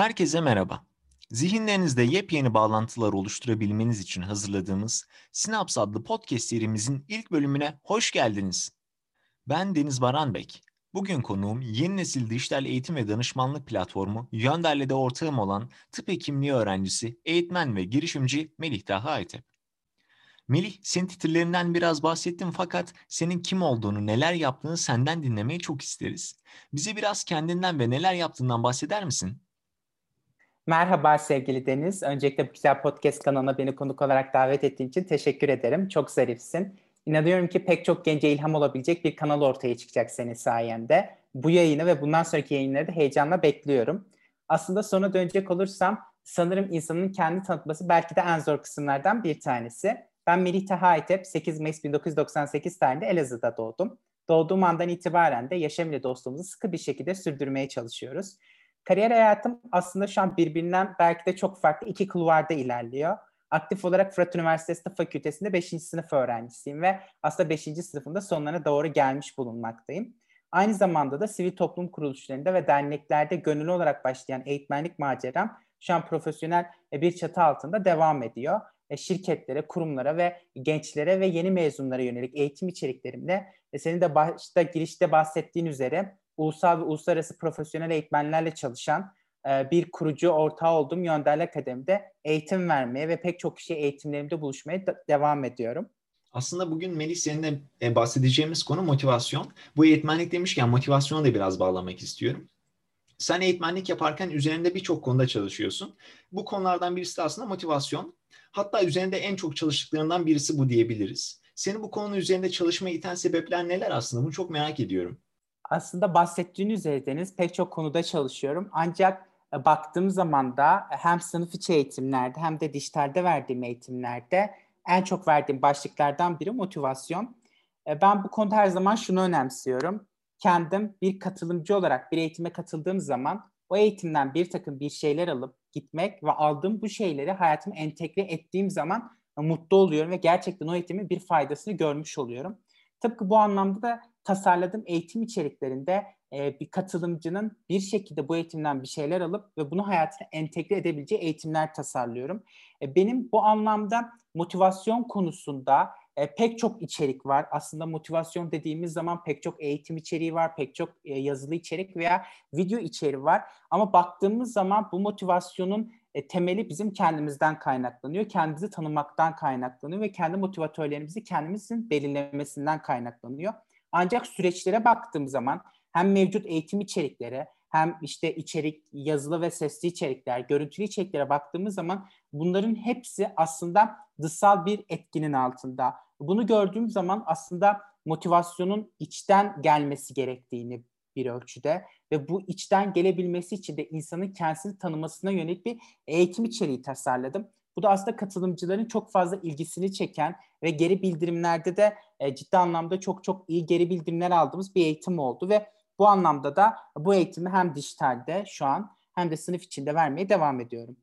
Herkese merhaba. Zihinlerinizde yepyeni bağlantılar oluşturabilmeniz için hazırladığımız Sinaps adlı podcast serimizin ilk bölümüne hoş geldiniz. Ben Deniz Baranbek. Bugün konuğum yeni nesil dijital eğitim ve danışmanlık platformu Yönder'le ortağım olan tıp hekimliği öğrencisi, eğitmen ve girişimci Melih Taha Aytep. Melih, senin titirlerinden biraz bahsettim fakat senin kim olduğunu, neler yaptığını senden dinlemeyi çok isteriz. Bize biraz kendinden ve neler yaptığından bahseder misin? Merhaba sevgili Deniz. Öncelikle bu güzel podcast kanalına beni konuk olarak davet ettiğin için teşekkür ederim. Çok zarifsin. İnanıyorum ki pek çok gence ilham olabilecek bir kanal ortaya çıkacak senin sayende. Bu yayını ve bundan sonraki yayınları da heyecanla bekliyorum. Aslında sona dönecek olursam sanırım insanın kendi tanıtması belki de en zor kısımlardan bir tanesi. Ben Melih Taha Aytep, 8 Mayıs 1998 tarihinde Elazığ'da doğdum. Doğduğum andan itibaren de yaşam ile dostluğumuzu sıkı bir şekilde sürdürmeye çalışıyoruz. Kariyer hayatım aslında şu an birbirinden belki de çok farklı iki kulvarda ilerliyor. Aktif olarak Fırat Üniversitesi Fakültesi'nde 5. sınıf öğrencisiyim ve aslında 5. sınıfında sonlarına doğru gelmiş bulunmaktayım. Aynı zamanda da sivil toplum kuruluşlarında ve derneklerde gönüllü olarak başlayan eğitmenlik maceram şu an profesyonel bir çatı altında devam ediyor. E, şirketlere, kurumlara ve gençlere ve yeni mezunlara yönelik eğitim içeriklerimle e, senin de başta girişte bahsettiğin üzere ulusal ve uluslararası profesyonel eğitmenlerle çalışan e, bir kurucu ortağı olduğum Yönderli Akademi'de eğitim vermeye ve pek çok kişiye eğitimlerimde buluşmaya da- devam ediyorum. Aslında bugün Melih seninle e, bahsedeceğimiz konu motivasyon. Bu eğitmenlik demişken motivasyonu da biraz bağlamak istiyorum. Sen eğitmenlik yaparken üzerinde birçok konuda çalışıyorsun. Bu konulardan birisi de aslında motivasyon. Hatta üzerinde en çok çalıştıklarından birisi bu diyebiliriz. Seni bu konunun üzerinde çalışmaya iten sebepler neler aslında? Bunu çok merak ediyorum. Aslında bahsettiğin üzere Deniz pek çok konuda çalışıyorum. Ancak e, baktığım zaman da hem sınıf içi eğitimlerde hem de dijitalde verdiğim eğitimlerde en çok verdiğim başlıklardan biri motivasyon. E, ben bu konuda her zaman şunu önemsiyorum. Kendim bir katılımcı olarak bir eğitime katıldığım zaman o eğitimden bir takım bir şeyler alıp gitmek ve aldığım bu şeyleri hayatıma entegre ettiğim zaman mutlu oluyorum ve gerçekten o eğitimin bir faydasını görmüş oluyorum. Tıpkı bu anlamda da tasarladığım eğitim içeriklerinde e, bir katılımcının bir şekilde bu eğitimden bir şeyler alıp ve bunu hayatına entegre edebileceği eğitimler tasarlıyorum. E, benim bu anlamda motivasyon konusunda e, pek çok içerik var. Aslında motivasyon dediğimiz zaman pek çok eğitim içeriği var, pek çok e, yazılı içerik veya video içeriği var. Ama baktığımız zaman bu motivasyonun e, temeli bizim kendimizden kaynaklanıyor. Kendimizi tanımaktan kaynaklanıyor ve kendi motivatörlerimizi kendimizin belirlemesinden kaynaklanıyor. Ancak süreçlere baktığım zaman hem mevcut eğitim içerikleri hem işte içerik yazılı ve sesli içerikler, görüntülü içeriklere baktığımız zaman bunların hepsi aslında dışsal bir etkinin altında. Bunu gördüğüm zaman aslında motivasyonun içten gelmesi gerektiğini bir ölçüde ve bu içten gelebilmesi için de insanın kendisini tanımasına yönelik bir eğitim içeriği tasarladım. Bu da aslında katılımcıların çok fazla ilgisini çeken ve geri bildirimlerde de e, ciddi anlamda çok çok iyi geri bildirimler aldığımız bir eğitim oldu ve bu anlamda da bu eğitimi hem dijitalde şu an hem de sınıf içinde vermeye devam ediyorum.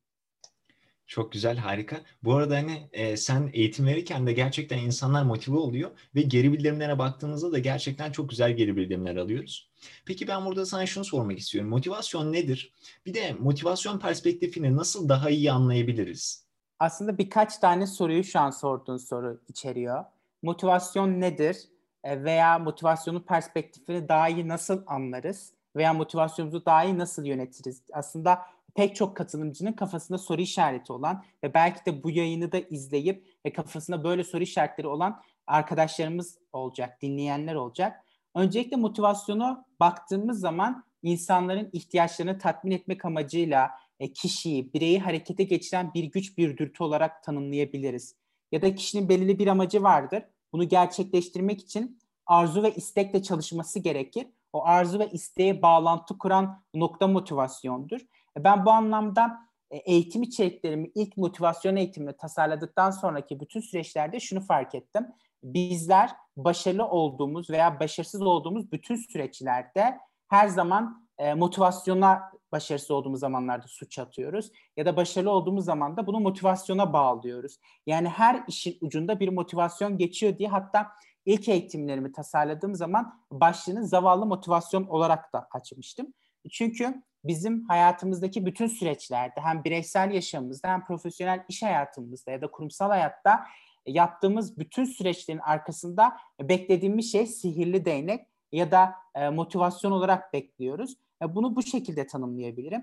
Çok güzel, harika. Bu arada hani e, sen eğitim verirken de gerçekten insanlar motive oluyor ve geri bildirimlere baktığımızda da gerçekten çok güzel geri bildirimler alıyoruz. Peki ben burada sana şunu sormak istiyorum. Motivasyon nedir? Bir de motivasyon perspektifini nasıl daha iyi anlayabiliriz? Aslında birkaç tane soruyu şu an sorduğun soru içeriyor. Motivasyon nedir? E, veya motivasyonun perspektifini daha iyi nasıl anlarız? Veya motivasyonumuzu daha iyi nasıl yönetiriz? Aslında pek çok katılımcının kafasında soru işareti olan ve belki de bu yayını da izleyip ve kafasında böyle soru işaretleri olan arkadaşlarımız olacak, dinleyenler olacak. Öncelikle motivasyonu baktığımız zaman insanların ihtiyaçlarını tatmin etmek amacıyla kişiyi, bireyi harekete geçiren bir güç, bir dürtü olarak tanımlayabiliriz. Ya da kişinin belirli bir amacı vardır. Bunu gerçekleştirmek için arzu ve istekle çalışması gerekir. O arzu ve isteğe bağlantı kuran nokta motivasyondur. E, ben bu anlamda e, eğitim içeriklerimi ilk motivasyon eğitimini tasarladıktan sonraki bütün süreçlerde şunu fark ettim. Bizler başarılı olduğumuz veya başarısız olduğumuz bütün süreçlerde her zaman e, motivasyona başarısız olduğumuz zamanlarda suç atıyoruz ya da başarılı olduğumuz zaman da bunu motivasyona bağlıyoruz. Yani her işin ucunda bir motivasyon geçiyor diye hatta ilk eğitimlerimi tasarladığım zaman başlığını zavallı motivasyon olarak da açmıştım. Çünkü bizim hayatımızdaki bütün süreçlerde hem bireysel yaşamımızda hem profesyonel iş hayatımızda ya da kurumsal hayatta yaptığımız bütün süreçlerin arkasında beklediğimiz şey sihirli değnek ya da e, motivasyon olarak bekliyoruz. E, bunu bu şekilde tanımlayabilirim.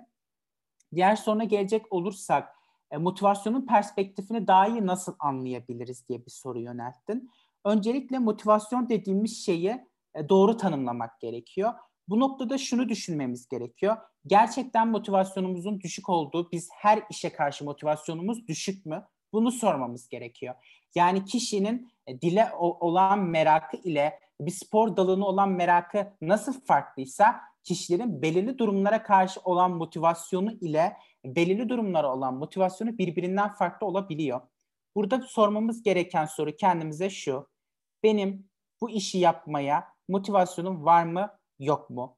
Diğer soruna gelecek olursak e, motivasyonun perspektifini daha iyi nasıl anlayabiliriz diye bir soru yönelttin. Öncelikle motivasyon dediğimiz şeyi e, doğru tanımlamak gerekiyor. Bu noktada şunu düşünmemiz gerekiyor. Gerçekten motivasyonumuzun düşük olduğu, biz her işe karşı motivasyonumuz düşük mü? Bunu sormamız gerekiyor. Yani kişinin dile olan merakı ile bir spor dalını olan merakı nasıl farklıysa kişilerin belirli durumlara karşı olan motivasyonu ile belirli durumlara olan motivasyonu birbirinden farklı olabiliyor. Burada sormamız gereken soru kendimize şu. Benim bu işi yapmaya motivasyonum var mı yok mu?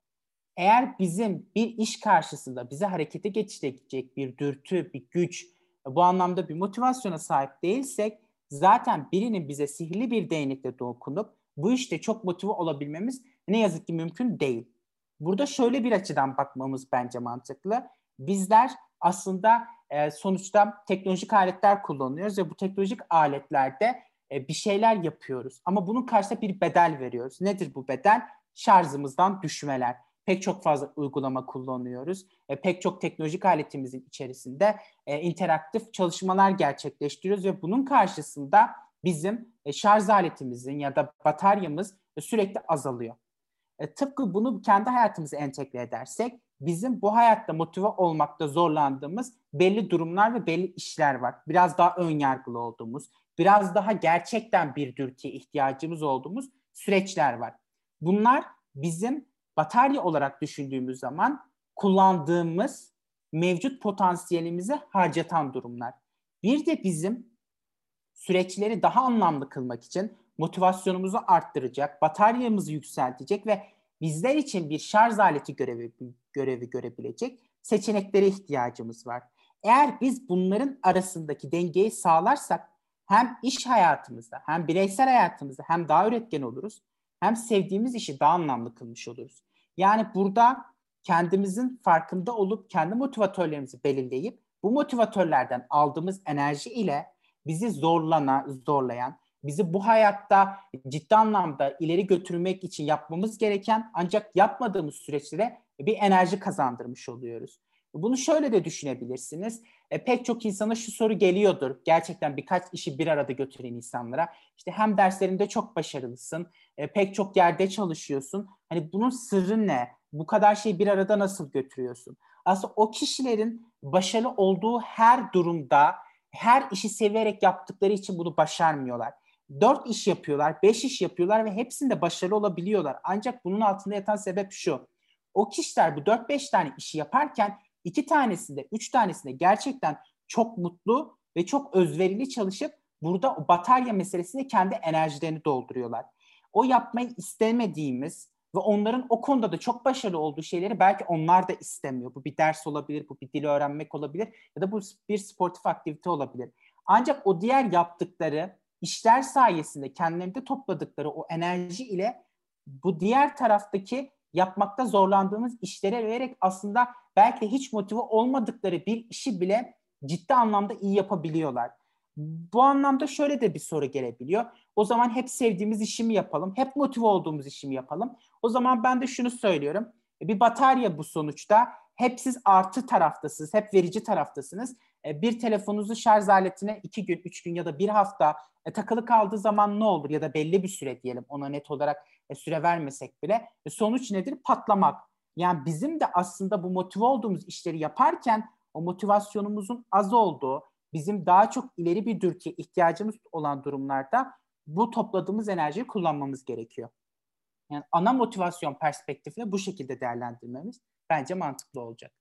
Eğer bizim bir iş karşısında bize harekete geçirecek bir dürtü, bir güç, bu anlamda bir motivasyona sahip değilsek zaten birinin bize sihirli bir değnekle dokunup bu işte çok motive olabilmemiz ne yazık ki mümkün değil. Burada şöyle bir açıdan bakmamız bence mantıklı. Bizler aslında e, sonuçta teknolojik aletler kullanıyoruz ve bu teknolojik aletlerde e, bir şeyler yapıyoruz. Ama bunun karşısında bir bedel veriyoruz. Nedir bu bedel? Şarjımızdan düşmeler. Pek çok fazla uygulama kullanıyoruz. E, pek çok teknolojik aletimizin içerisinde e, interaktif çalışmalar gerçekleştiriyoruz ve bunun karşısında bizim e, şarj aletimizin ya da bataryamız e, sürekli azalıyor. E, tıpkı bunu kendi hayatımıza entegre edersek bizim bu hayatta motive olmakta zorlandığımız belli durumlar ve belli işler var. Biraz daha ön yargılı olduğumuz, biraz daha gerçekten bir dürtüye ihtiyacımız olduğumuz süreçler var. Bunlar bizim batarya olarak düşündüğümüz zaman kullandığımız mevcut potansiyelimizi harcatan durumlar. Bir de bizim süreçleri daha anlamlı kılmak için motivasyonumuzu arttıracak, bataryamızı yükseltecek ve bizler için bir şarj aleti görevi, görevi görebilecek seçeneklere ihtiyacımız var. Eğer biz bunların arasındaki dengeyi sağlarsak hem iş hayatımızda hem bireysel hayatımızda hem daha üretken oluruz hem sevdiğimiz işi daha anlamlı kılmış oluruz. Yani burada kendimizin farkında olup kendi motivatörlerimizi belirleyip bu motivatörlerden aldığımız enerji ile bizi zorlana, zorlayan, bizi bu hayatta ciddi anlamda ileri götürmek için yapmamız gereken ancak yapmadığımız süreçlere bir enerji kazandırmış oluyoruz. Bunu şöyle de düşünebilirsiniz. E, pek çok insana şu soru geliyordur. Gerçekten birkaç işi bir arada götüren insanlara. İşte hem derslerinde çok başarılısın, e, pek çok yerde çalışıyorsun. Hani bunun sırrı ne? Bu kadar şeyi bir arada nasıl götürüyorsun? Aslında o kişilerin başarılı olduğu her durumda her işi severek yaptıkları için bunu başarmıyorlar. Dört iş yapıyorlar, beş iş yapıyorlar ve hepsinde başarılı olabiliyorlar. Ancak bunun altında yatan sebep şu. O kişiler bu dört beş tane işi yaparken iki tanesinde, üç tanesinde gerçekten çok mutlu ve çok özverili çalışıp burada o batarya meselesinde kendi enerjilerini dolduruyorlar. O yapmayı istemediğimiz ve onların o konuda da çok başarılı olduğu şeyleri belki onlar da istemiyor. Bu bir ders olabilir, bu bir dil öğrenmek olabilir ya da bu bir sportif aktivite olabilir. Ancak o diğer yaptıkları işler sayesinde kendilerinde topladıkları o enerji ile bu diğer taraftaki yapmakta zorlandığımız işlere vererek aslında belki de hiç motive olmadıkları bir işi bile ciddi anlamda iyi yapabiliyorlar. Bu anlamda şöyle de bir soru gelebiliyor. O zaman hep sevdiğimiz işimi yapalım, hep motive olduğumuz işimi yapalım. O zaman ben de şunu söylüyorum. E, bir batarya bu sonuçta. Hep siz artı taraftasınız, hep verici taraftasınız. E, bir telefonunuzu şarj aletine iki gün, üç gün ya da bir hafta e, takılı kaldığı zaman ne olur? Ya da belli bir süre diyelim ona net olarak süre vermesek bile. Sonuç nedir? Patlamak. Yani bizim de aslında bu motive olduğumuz işleri yaparken o motivasyonumuzun az olduğu, bizim daha çok ileri bir dürtüye ihtiyacımız olan durumlarda bu topladığımız enerjiyi kullanmamız gerekiyor. Yani ana motivasyon perspektifini bu şekilde değerlendirmemiz bence mantıklı olacak.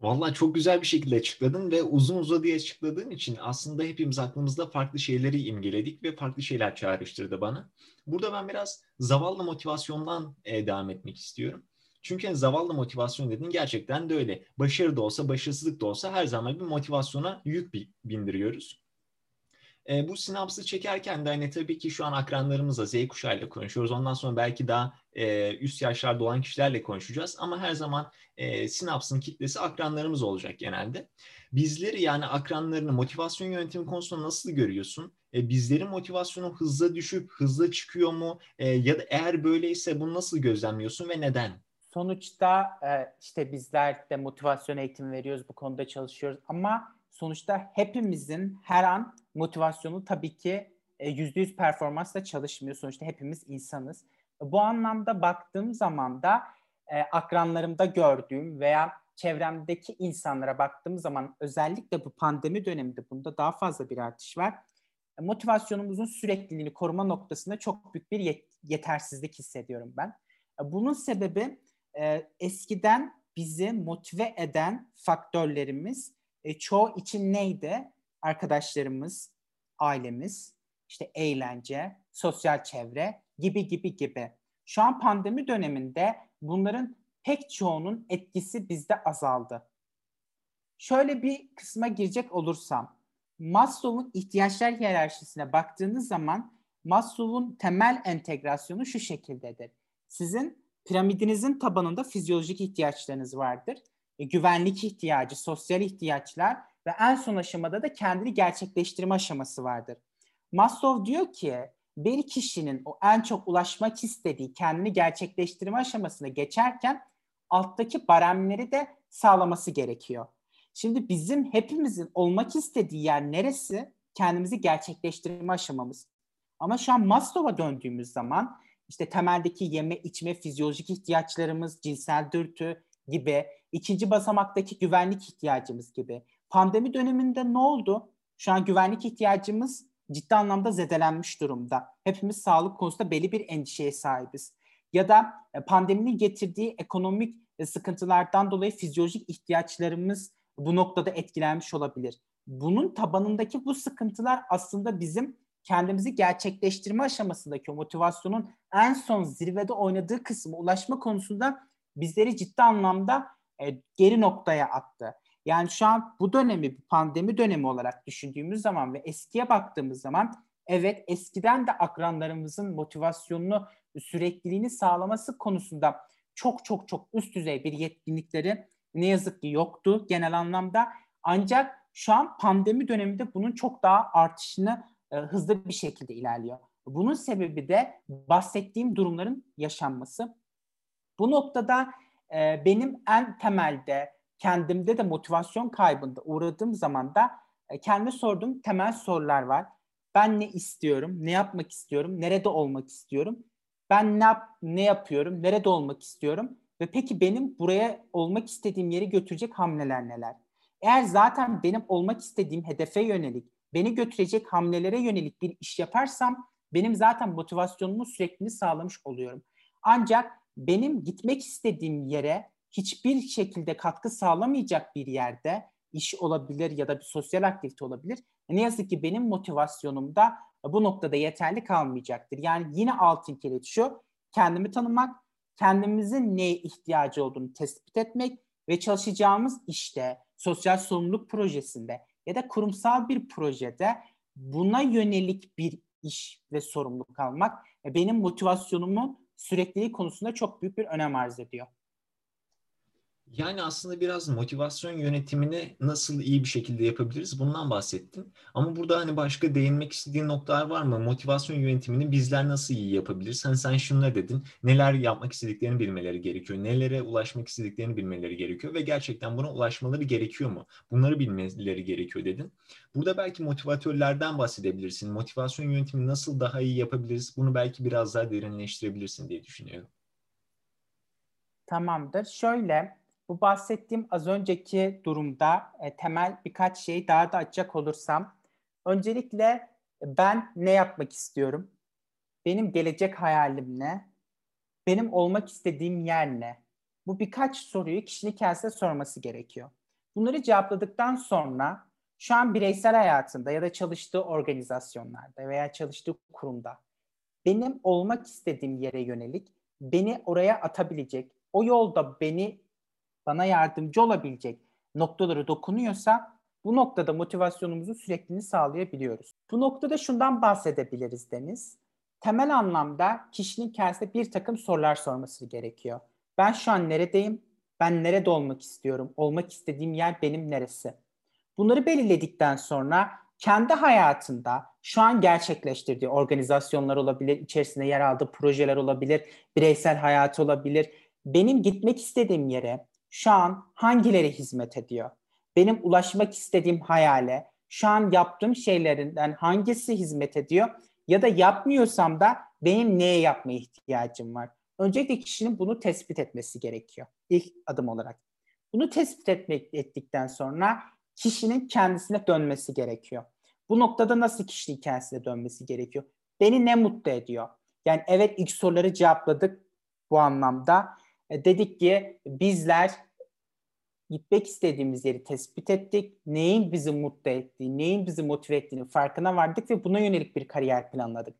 Vallahi çok güzel bir şekilde açıkladın ve uzun uzadıya açıkladığın için aslında hepimiz aklımızda farklı şeyleri imgeledik ve farklı şeyler çağrıştırdı bana. Burada ben biraz zavallı motivasyondan e, devam etmek istiyorum. Çünkü zavallı motivasyon dediğin gerçekten de öyle. Başarı da olsa, başarısızlık da olsa her zaman bir motivasyona yük bindiriyoruz. E, bu sinapsı çekerken de hani tabii ki şu an akranlarımızla Z kuşağıyla konuşuyoruz. Ondan sonra belki daha e, üst yaşlarda olan kişilerle konuşacağız. Ama her zaman e, sinapsın kitlesi akranlarımız olacak genelde. Bizleri yani akranlarını motivasyon yönetimi konusunda nasıl görüyorsun? E, bizlerin motivasyonu hızla düşüp hızla çıkıyor mu? E, ya da eğer böyleyse bunu nasıl gözlemliyorsun ve neden? Sonuçta e, işte bizler de motivasyon eğitimi veriyoruz, bu konuda çalışıyoruz ama sonuçta hepimizin her an motivasyonu tabii ki e, yüzde yüz performansla çalışmıyor. Sonuçta hepimiz insanız. Bu anlamda baktığım zaman da e, akranlarımda gördüğüm veya çevremdeki insanlara baktığım zaman özellikle bu pandemi döneminde bunda daha fazla bir artış var. Motivasyonumuzun sürekliliğini koruma noktasında çok büyük bir yetersizlik hissediyorum ben. Bunun sebebi eskiden bizi motive eden faktörlerimiz e, çoğu için neydi? Arkadaşlarımız, ailemiz, işte eğlence, sosyal çevre gibi gibi gibi. Şu an pandemi döneminde bunların pek çoğunun etkisi bizde azaldı. Şöyle bir kısma girecek olursam, Maslow'un ihtiyaçlar hiyerarşisine baktığınız zaman Maslow'un temel entegrasyonu şu şekildedir. Sizin piramidinizin tabanında fizyolojik ihtiyaçlarınız vardır güvenlik ihtiyacı, sosyal ihtiyaçlar ve en son aşamada da kendini gerçekleştirme aşaması vardır. Maslow diyor ki bir kişinin o en çok ulaşmak istediği kendini gerçekleştirme aşamasına geçerken alttaki baremleri de sağlaması gerekiyor. Şimdi bizim hepimizin olmak istediği yer neresi? Kendimizi gerçekleştirme aşamamız. Ama şu an Maslow'a döndüğümüz zaman işte temeldeki yeme, içme, fizyolojik ihtiyaçlarımız, cinsel dürtü gibi ikinci basamaktaki güvenlik ihtiyacımız gibi. Pandemi döneminde ne oldu? Şu an güvenlik ihtiyacımız ciddi anlamda zedelenmiş durumda. Hepimiz sağlık konusunda belli bir endişeye sahibiz. Ya da e, pandeminin getirdiği ekonomik e, sıkıntılardan dolayı fizyolojik ihtiyaçlarımız bu noktada etkilenmiş olabilir. Bunun tabanındaki bu sıkıntılar aslında bizim kendimizi gerçekleştirme aşamasındaki o motivasyonun en son zirvede oynadığı kısmı ulaşma konusunda bizleri ciddi anlamda e, geri noktaya attı. Yani şu an bu dönemi pandemi dönemi olarak düşündüğümüz zaman ve eskiye baktığımız zaman evet eskiden de akranlarımızın motivasyonunu sürekliliğini sağlaması konusunda çok çok çok üst düzey bir yetkinlikleri ne yazık ki yoktu genel anlamda. Ancak şu an pandemi döneminde bunun çok daha artışını e, hızlı bir şekilde ilerliyor. Bunun sebebi de bahsettiğim durumların yaşanması. Bu noktada e, benim en temelde kendimde de motivasyon kaybında uğradığım zaman da e, kendime sorduğum temel sorular var. Ben ne istiyorum? Ne yapmak istiyorum? Nerede olmak istiyorum? Ben ne yap ne yapıyorum? Nerede olmak istiyorum? Ve peki benim buraya olmak istediğim yeri götürecek hamleler neler? Eğer zaten benim olmak istediğim hedefe yönelik, beni götürecek hamlelere yönelik bir iş yaparsam benim zaten motivasyonumu sürekli sağlamış oluyorum. Ancak benim gitmek istediğim yere hiçbir şekilde katkı sağlamayacak bir yerde iş olabilir ya da bir sosyal aktivite olabilir. Ne yazık ki benim motivasyonum da bu noktada yeterli kalmayacaktır. Yani yine altın kilit şu, kendimi tanımak, kendimizin neye ihtiyacı olduğunu tespit etmek ve çalışacağımız işte, sosyal sorumluluk projesinde ya da kurumsal bir projede buna yönelik bir iş ve sorumluluk almak benim motivasyonumun sürekliliği konusunda çok büyük bir önem arz ediyor. Yani aslında biraz motivasyon yönetimini nasıl iyi bir şekilde yapabiliriz bundan bahsettin. Ama burada hani başka değinmek istediğin noktalar var mı? Motivasyon yönetimini bizler nasıl iyi yapabiliriz? Hani sen şunu dedin. Neler yapmak istediklerini bilmeleri gerekiyor. Nelere ulaşmak istediklerini bilmeleri gerekiyor ve gerçekten buna ulaşmaları gerekiyor mu? Bunları bilmeleri gerekiyor dedin. Burada belki motivatörlerden bahsedebilirsin. Motivasyon yönetimini nasıl daha iyi yapabiliriz? Bunu belki biraz daha derinleştirebilirsin diye düşünüyorum. Tamamdır. Şöyle bu bahsettiğim az önceki durumda e, temel birkaç şey daha da açacak olursam öncelikle ben ne yapmak istiyorum? Benim gelecek hayalim ne? Benim olmak istediğim yer ne? Bu birkaç soruyu kişinin kendisine sorması gerekiyor. Bunları cevapladıktan sonra şu an bireysel hayatında ya da çalıştığı organizasyonlarda veya çalıştığı kurumda benim olmak istediğim yere yönelik beni oraya atabilecek, o yolda beni bana yardımcı olabilecek noktaları dokunuyorsa Bu noktada motivasyonumuzu sürekliliğini sağlayabiliyoruz. Bu noktada şundan bahsedebiliriz Deniz. Temel anlamda kişinin kendisine bir takım sorular sorması gerekiyor. Ben şu an neredeyim? Ben nerede olmak istiyorum? Olmak istediğim yer benim neresi? Bunları belirledikten sonra kendi hayatında şu an gerçekleştirdiği organizasyonlar olabilir, içerisinde yer aldığı projeler olabilir, bireysel hayatı olabilir. Benim gitmek istediğim yere şu an hangileri hizmet ediyor? Benim ulaşmak istediğim hayale şu an yaptığım şeylerinden hangisi hizmet ediyor? Ya da yapmıyorsam da benim neye yapmaya ihtiyacım var? Öncelikle kişinin bunu tespit etmesi gerekiyor ilk adım olarak. Bunu tespit etmek ettikten sonra kişinin kendisine dönmesi gerekiyor. Bu noktada nasıl kişiliği kendisine dönmesi gerekiyor? Beni ne mutlu ediyor? Yani evet ilk soruları cevapladık bu anlamda. E, dedik ki bizler gitmek istediğimiz yeri tespit ettik. Neyin bizi mutlu ettiği, neyin bizi motive ettiğini farkına vardık ve buna yönelik bir kariyer planladık.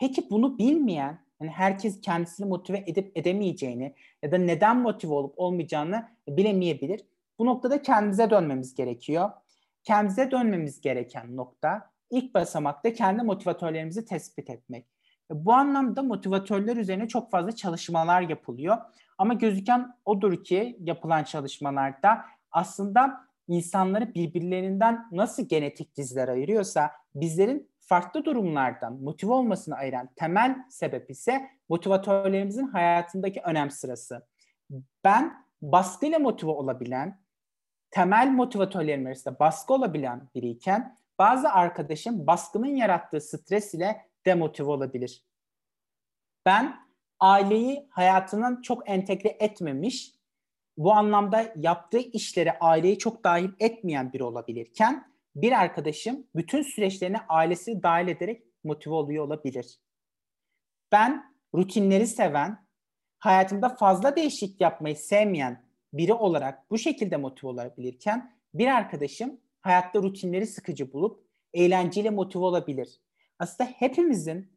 Peki bunu bilmeyen, yani herkes kendisini motive edip edemeyeceğini ya da neden motive olup olmayacağını bilemeyebilir. Bu noktada kendimize dönmemiz gerekiyor. Kendimize dönmemiz gereken nokta ilk basamakta kendi motivatörlerimizi tespit etmek. Bu anlamda motivatörler üzerine çok fazla çalışmalar yapılıyor. Ama gözüken odur ki yapılan çalışmalarda aslında insanları birbirlerinden nasıl genetik diziler ayırıyorsa bizlerin farklı durumlardan motive olmasını ayıran temel sebep ise motivatörlerimizin hayatındaki önem sırası. Ben baskıyla motive olabilen, temel motivatörlerim arasında baskı olabilen biriyken bazı arkadaşım baskının yarattığı stres ile demotive olabilir. Ben aileyi hayatının çok entegre etmemiş, bu anlamda yaptığı işlere aileyi çok dahil etmeyen biri olabilirken bir arkadaşım bütün süreçlerine ailesi dahil ederek motive oluyor olabilir. Ben rutinleri seven, hayatımda fazla değişik yapmayı sevmeyen biri olarak bu şekilde motive olabilirken bir arkadaşım hayatta rutinleri sıkıcı bulup eğlenceyle motive olabilir. Aslında hepimizin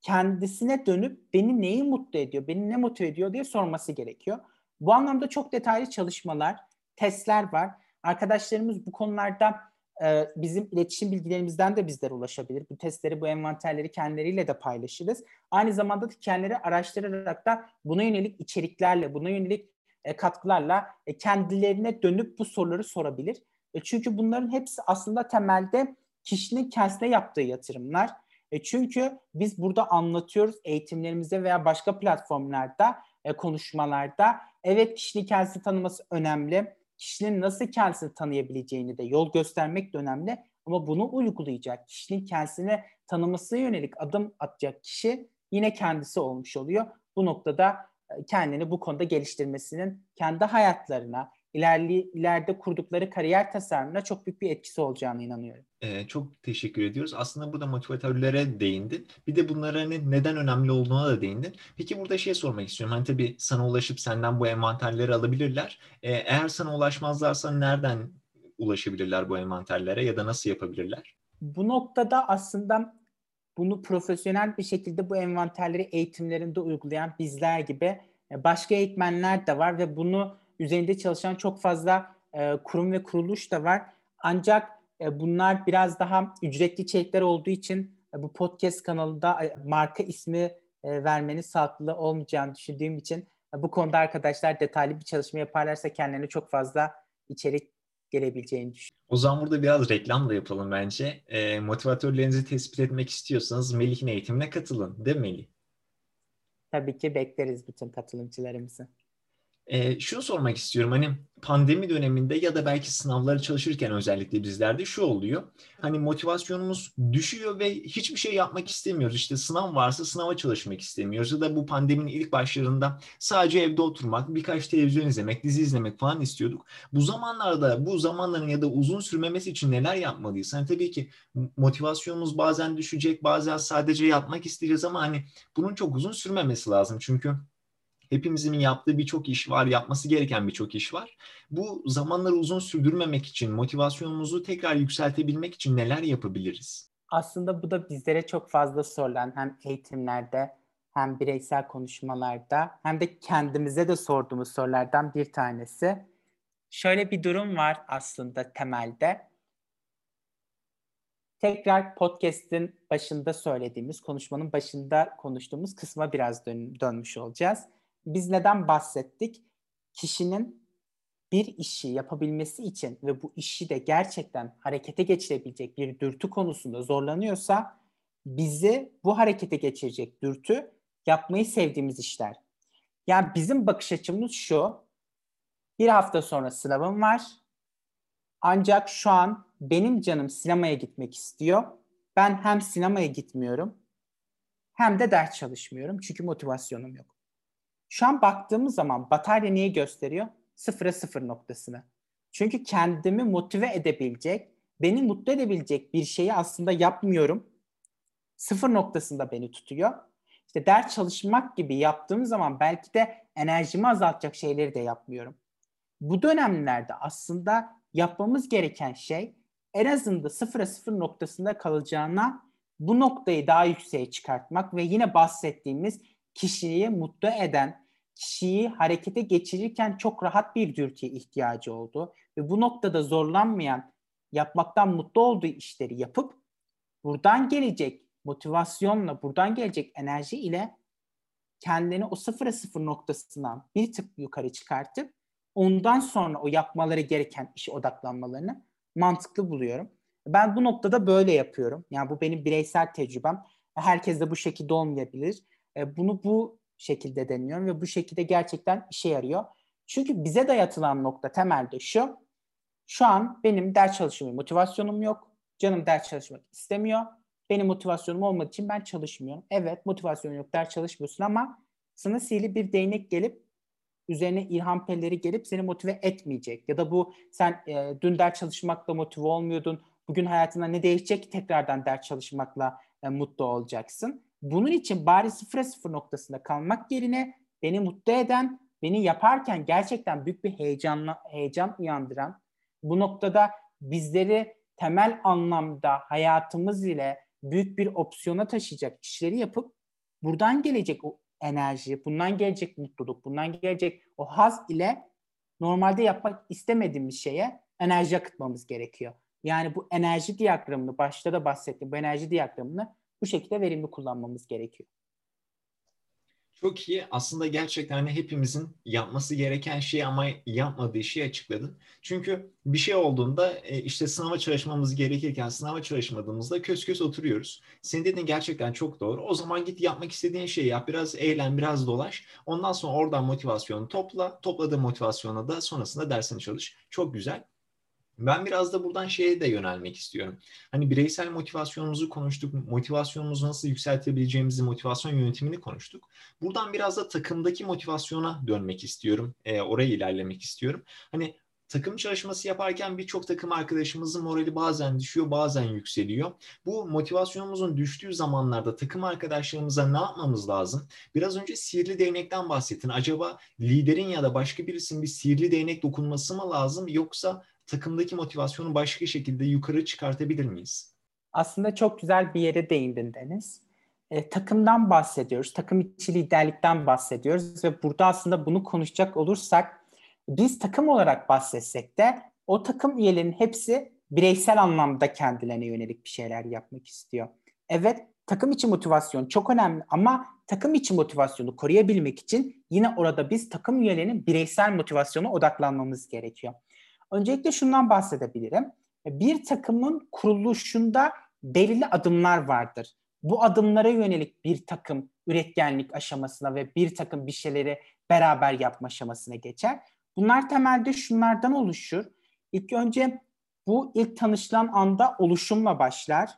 kendisine dönüp beni neyi mutlu ediyor, beni ne motive ediyor diye sorması gerekiyor. Bu anlamda çok detaylı çalışmalar, testler var. Arkadaşlarımız bu konularda e, bizim iletişim bilgilerimizden de bizlere ulaşabilir. Bu testleri, bu envanterleri kendileriyle de paylaşırız. Aynı zamanda da kendileri araştırarak da buna yönelik içeriklerle, buna yönelik e, katkılarla e, kendilerine dönüp bu soruları sorabilir. E, çünkü bunların hepsi aslında temelde kişinin kendisine yaptığı yatırımlar. E çünkü biz burada anlatıyoruz eğitimlerimizde veya başka platformlarda, e, konuşmalarda. Evet kişinin kendisini tanıması önemli. Kişinin nasıl kendisini tanıyabileceğini de yol göstermek de önemli. Ama bunu uygulayacak, kişinin kendisini tanımasına yönelik adım atacak kişi yine kendisi olmuş oluyor. Bu noktada e, kendini bu konuda geliştirmesinin kendi hayatlarına, ilerli, ileride kurdukları kariyer tasarımına çok büyük bir etkisi olacağını inanıyorum. Ee, çok teşekkür ediyoruz. Aslında burada motivatörlere değindin. Bir de bunların hani neden önemli olduğuna da değindin. Peki burada şey sormak istiyorum. Hani tabii sana ulaşıp senden bu envanterleri alabilirler. Ee, eğer sana ulaşmazlarsa nereden ulaşabilirler bu envanterlere ya da nasıl yapabilirler? Bu noktada aslında bunu profesyonel bir şekilde bu envanterleri eğitimlerinde uygulayan bizler gibi e, başka eğitmenler de var ve bunu üzerinde çalışan çok fazla e, kurum ve kuruluş da var. Ancak e, bunlar biraz daha ücretli içerikler olduğu için e, bu podcast kanalında e, marka ismi e, vermenin sağlıklı olmayacağını düşündüğüm için e, bu konuda arkadaşlar detaylı bir çalışma yaparlarsa kendilerine çok fazla içerik gelebileceğini düşünüyorum. O zaman burada biraz reklam da yapalım bence. E, motivatörlerinizi tespit etmek istiyorsanız Melih'in eğitimine katılın değil mi Melih? Tabii ki bekleriz bütün katılımcılarımızı. E, şunu sormak istiyorum hani pandemi döneminde ya da belki sınavları çalışırken özellikle bizlerde şu oluyor. Hani motivasyonumuz düşüyor ve hiçbir şey yapmak istemiyoruz. İşte sınav varsa sınava çalışmak istemiyoruz. Ya da bu pandeminin ilk başlarında sadece evde oturmak, birkaç televizyon izlemek, dizi izlemek falan istiyorduk. Bu zamanlarda bu zamanların ya da uzun sürmemesi için neler yapmalıyız? Hani tabii ki motivasyonumuz bazen düşecek, bazen sadece yatmak isteyeceğiz ama hani bunun çok uzun sürmemesi lazım. Çünkü hepimizin yaptığı birçok iş var, yapması gereken birçok iş var. Bu zamanları uzun sürdürmemek için, motivasyonumuzu tekrar yükseltebilmek için neler yapabiliriz? Aslında bu da bizlere çok fazla sorulan hem eğitimlerde hem bireysel konuşmalarda hem de kendimize de sorduğumuz sorulardan bir tanesi. Şöyle bir durum var aslında temelde. tekrar podcast'in başında söylediğimiz, konuşmanın başında konuştuğumuz kısma biraz dön- dönmüş olacağız. Biz neden bahsettik? Kişinin bir işi yapabilmesi için ve bu işi de gerçekten harekete geçirebilecek bir dürtü konusunda zorlanıyorsa bizi bu harekete geçirecek dürtü yapmayı sevdiğimiz işler. Yani bizim bakış açımız şu. Bir hafta sonra sınavım var. Ancak şu an benim canım sinemaya gitmek istiyor. Ben hem sinemaya gitmiyorum hem de ders çalışmıyorum. Çünkü motivasyonum yok. Şu an baktığımız zaman batarya neyi gösteriyor? Sıfıra sıfır noktasını. Çünkü kendimi motive edebilecek, beni mutlu edebilecek bir şeyi aslında yapmıyorum. Sıfır noktasında beni tutuyor. İşte ders çalışmak gibi yaptığım zaman belki de enerjimi azaltacak şeyleri de yapmıyorum. Bu dönemlerde aslında yapmamız gereken şey en azından sıfıra sıfır noktasında kalacağına bu noktayı daha yükseğe çıkartmak ve yine bahsettiğimiz kişiyi mutlu eden, kişiyi harekete geçirirken çok rahat bir dürtüye ihtiyacı oldu ve bu noktada zorlanmayan, yapmaktan mutlu olduğu işleri yapıp buradan gelecek motivasyonla, buradan gelecek enerji ile kendini o sıfıra sıfır noktasından bir tık yukarı çıkartıp ondan sonra o yapmaları gereken işe odaklanmalarını mantıklı buluyorum. Ben bu noktada böyle yapıyorum. Yani bu benim bireysel tecrübem. Herkes de bu şekilde olmayabilir. E, bunu bu şekilde deniyorum ve bu şekilde gerçekten işe yarıyor. Çünkü bize dayatılan nokta temelde şu. Şu an benim ders çalışmaya motivasyonum yok. Canım ders çalışmak istemiyor. Benim motivasyonum olmadığı için ben çalışmıyorum. Evet motivasyonun yok ders çalışmıyorsun ama sana sihirli bir değnek gelip üzerine ilham pelleri gelip seni motive etmeyecek. Ya da bu sen e, dün ders çalışmakla motive olmuyordun. Bugün hayatında ne değişecek tekrardan ders çalışmakla e, mutlu olacaksın. Bunun için bari sıfıra sıfır noktasında kalmak yerine beni mutlu eden, beni yaparken gerçekten büyük bir heyecanla heyecan uyandıran, bu noktada bizleri temel anlamda hayatımız ile büyük bir opsiyona taşıyacak işleri yapıp buradan gelecek o enerji, bundan gelecek mutluluk, bundan gelecek o haz ile normalde yapmak istemediğimiz şeye enerji akıtmamız gerekiyor. Yani bu enerji diyagramını, başta da bahsettim, bu enerji diyagramını bu şekilde verimli kullanmamız gerekiyor. Çok iyi. Aslında gerçekten hani hepimizin yapması gereken şey ama yapmadığı şeyi açıkladın. Çünkü bir şey olduğunda e, işte sınava çalışmamız gerekirken sınava çalışmadığımızda kös kös oturuyoruz. Senin dediğin gerçekten çok doğru. O zaman git yapmak istediğin şeyi yap. Biraz eğlen, biraz dolaş. Ondan sonra oradan motivasyonu topla. Topladığın motivasyona da sonrasında dersini çalış. Çok güzel. Ben biraz da buradan şeye de yönelmek istiyorum. Hani bireysel motivasyonumuzu konuştuk, motivasyonumuzu nasıl yükseltebileceğimizi, motivasyon yönetimini konuştuk. Buradan biraz da takımdaki motivasyona dönmek istiyorum, e, oraya ilerlemek istiyorum. Hani takım çalışması yaparken birçok takım arkadaşımızın morali bazen düşüyor, bazen yükseliyor. Bu motivasyonumuzun düştüğü zamanlarda takım arkadaşlarımıza ne yapmamız lazım? Biraz önce sihirli değnekten bahsettin. Acaba liderin ya da başka birisinin bir sihirli değnek dokunması mı lazım yoksa takımdaki motivasyonu başka şekilde yukarı çıkartabilir miyiz? Aslında çok güzel bir yere değindin Deniz. E, takımdan bahsediyoruz, takım içi liderlikten bahsediyoruz ve burada aslında bunu konuşacak olursak biz takım olarak bahsetsek de o takım üyelerinin hepsi bireysel anlamda kendilerine yönelik bir şeyler yapmak istiyor. Evet takım içi motivasyon çok önemli ama takım içi motivasyonu koruyabilmek için yine orada biz takım üyelerinin bireysel motivasyona odaklanmamız gerekiyor. Öncelikle şundan bahsedebilirim. Bir takımın kuruluşunda belirli adımlar vardır. Bu adımlara yönelik bir takım üretkenlik aşamasına ve bir takım bir şeyleri beraber yapma aşamasına geçer. Bunlar temelde şunlardan oluşur. İlk önce bu ilk tanışılan anda oluşumla başlar.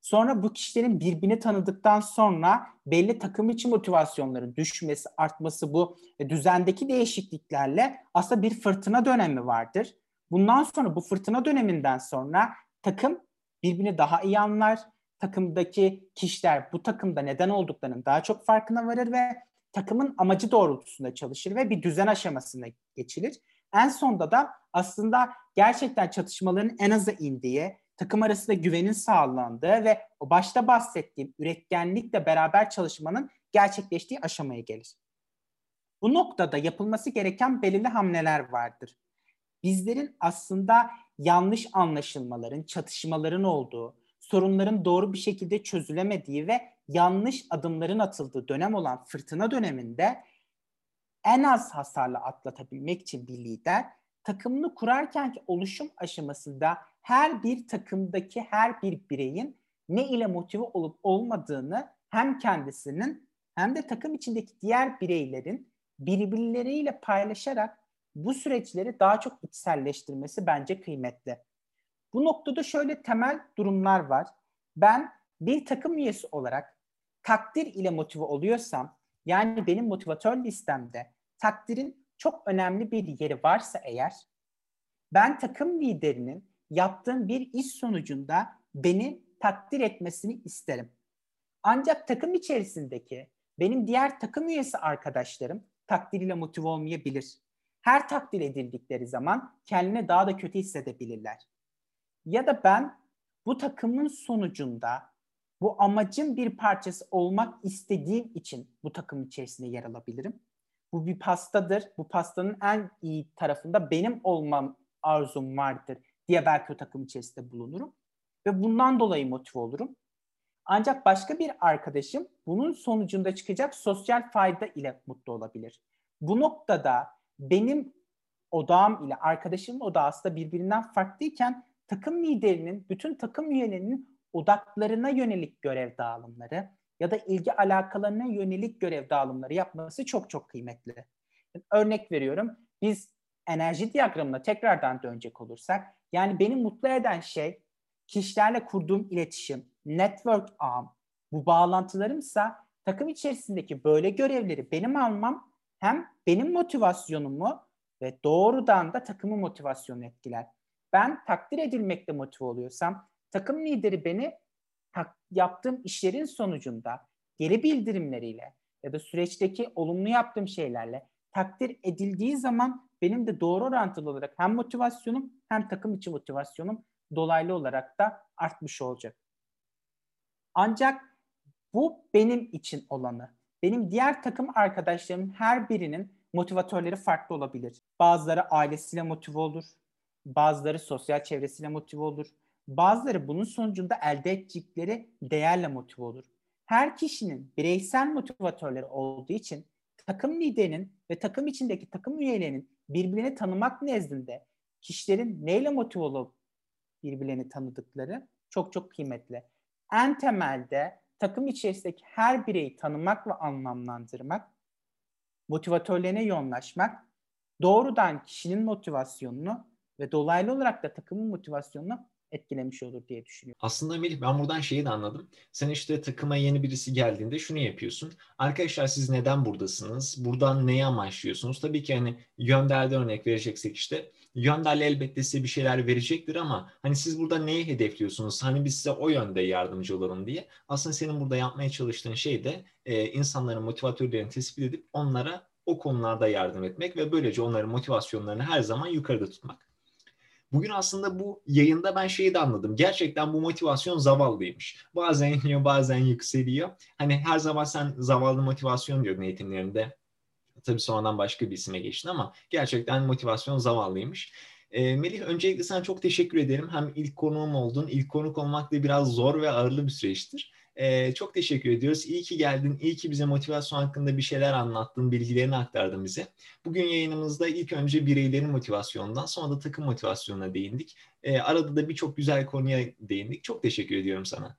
Sonra bu kişilerin birbirini tanıdıktan sonra belli takım içi motivasyonların düşmesi, artması bu düzendeki değişikliklerle aslında bir fırtına dönemi vardır. Bundan sonra bu fırtına döneminden sonra takım birbirini daha iyi anlar. Takımdaki kişiler bu takımda neden olduklarının daha çok farkına varır ve takımın amacı doğrultusunda çalışır ve bir düzen aşamasına geçilir. En sonda da aslında gerçekten çatışmaların en aza indiği, takım arasında güvenin sağlandığı ve o başta bahsettiğim üretkenlikle beraber çalışmanın gerçekleştiği aşamaya gelir. Bu noktada yapılması gereken belirli hamleler vardır bizlerin aslında yanlış anlaşılmaların, çatışmaların olduğu, sorunların doğru bir şekilde çözülemediği ve yanlış adımların atıldığı dönem olan fırtına döneminde en az hasarla atlatabilmek için bir lider takımını kurarken ki oluşum aşamasında her bir takımdaki her bir bireyin ne ile motive olup olmadığını hem kendisinin hem de takım içindeki diğer bireylerin birbirleriyle paylaşarak bu süreçleri daha çok içselleştirmesi bence kıymetli. Bu noktada şöyle temel durumlar var. Ben bir takım üyesi olarak takdir ile motive oluyorsam, yani benim motivatör listemde takdirin çok önemli bir yeri varsa eğer, ben takım liderinin yaptığım bir iş sonucunda beni takdir etmesini isterim. Ancak takım içerisindeki benim diğer takım üyesi arkadaşlarım takdir ile motive olmayabilir. Her takdir edildikleri zaman kendine daha da kötü hissedebilirler. Ya da ben bu takımın sonucunda bu amacın bir parçası olmak istediğim için bu takım içerisinde yer alabilirim. Bu bir pastadır. Bu pastanın en iyi tarafında benim olmam arzum vardır diye belki o takım içerisinde bulunurum. Ve bundan dolayı motive olurum. Ancak başka bir arkadaşım bunun sonucunda çıkacak sosyal fayda ile mutlu olabilir. Bu noktada benim odağım ile arkadaşımın odağı aslında birbirinden farklıyken takım liderinin bütün takım üyelerinin odaklarına yönelik görev dağılımları ya da ilgi alakalarına yönelik görev dağılımları yapması çok çok kıymetli. Örnek veriyorum. Biz enerji diyagramına tekrardan dönecek olursak yani beni mutlu eden şey kişilerle kurduğum iletişim, network ağım, bu bağlantılarımsa takım içerisindeki böyle görevleri benim almam hem benim motivasyonumu ve doğrudan da takımın motivasyonunu etkiler. Ben takdir edilmekte motive oluyorsam takım lideri beni tak, yaptığım işlerin sonucunda geri bildirimleriyle ya da süreçteki olumlu yaptığım şeylerle takdir edildiği zaman benim de doğru orantılı olarak hem motivasyonum hem takım içi motivasyonum dolaylı olarak da artmış olacak. Ancak bu benim için olanı. Benim diğer takım arkadaşlarımın her birinin motivatörleri farklı olabilir. Bazıları ailesiyle motive olur. Bazıları sosyal çevresiyle motive olur. Bazıları bunun sonucunda elde ettikleri değerle motive olur. Her kişinin bireysel motivatörleri olduğu için takım liderinin ve takım içindeki takım üyelerinin birbirini tanımak nezdinde kişilerin neyle motive olup birbirlerini tanıdıkları çok çok kıymetli. En temelde takım içerisindeki her bireyi tanımak ve anlamlandırmak, motivatörlerine yoğunlaşmak, doğrudan kişinin motivasyonunu ve dolaylı olarak da takımın motivasyonunu etkilemiş olur diye düşünüyorum. Aslında Melih ben buradan şeyi de anladım. Sen işte takıma yeni birisi geldiğinde şunu yapıyorsun. Arkadaşlar siz neden buradasınız? Buradan neyi amaçlıyorsunuz? Tabii ki hani Yönder'de örnek vereceksek işte Yönder'le elbette size bir şeyler verecektir ama hani siz burada neyi hedefliyorsunuz? Hani biz size o yönde yardımcı olalım diye. Aslında senin burada yapmaya çalıştığın şey de e, insanların motivatörlerini tespit edip onlara o konularda yardım etmek ve böylece onların motivasyonlarını her zaman yukarıda tutmak. Bugün aslında bu yayında ben şeyi de anladım. Gerçekten bu motivasyon zavallıymış. Bazen iniyor bazen yükseliyor. Hani her zaman sen zavallı motivasyon diyordun eğitimlerinde. Tabii sonradan başka bir isime geçtin ama gerçekten motivasyon zavallıymış. E, Melih öncelikle sana çok teşekkür ederim. Hem ilk konuğum oldun. İlk konuk olmak da biraz zor ve ağırlı bir süreçtir. E, çok teşekkür ediyoruz. İyi ki geldin. İyi ki bize motivasyon hakkında bir şeyler anlattın, bilgilerini aktardın bize. Bugün yayınımızda ilk önce bireylerin motivasyonundan sonra da takım motivasyonuna değindik. E, arada da birçok güzel konuya değindik. Çok teşekkür ediyorum sana.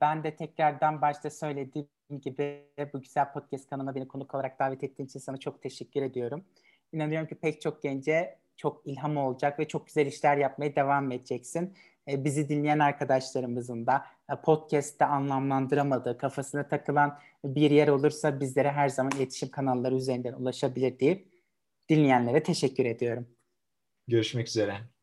Ben de tekrardan başta söylediğim gibi bu güzel podcast kanalıma beni konuk olarak davet ettiğin için sana çok teşekkür ediyorum. İnanıyorum ki pek çok gence çok ilham olacak ve çok güzel işler yapmaya devam edeceksin. E, bizi dinleyen arkadaşlarımızın da e, podcast'te anlamlandıramadığı, kafasına takılan bir yer olursa bizlere her zaman iletişim kanalları üzerinden ulaşabilir deyip dinleyenlere teşekkür ediyorum. Görüşmek üzere.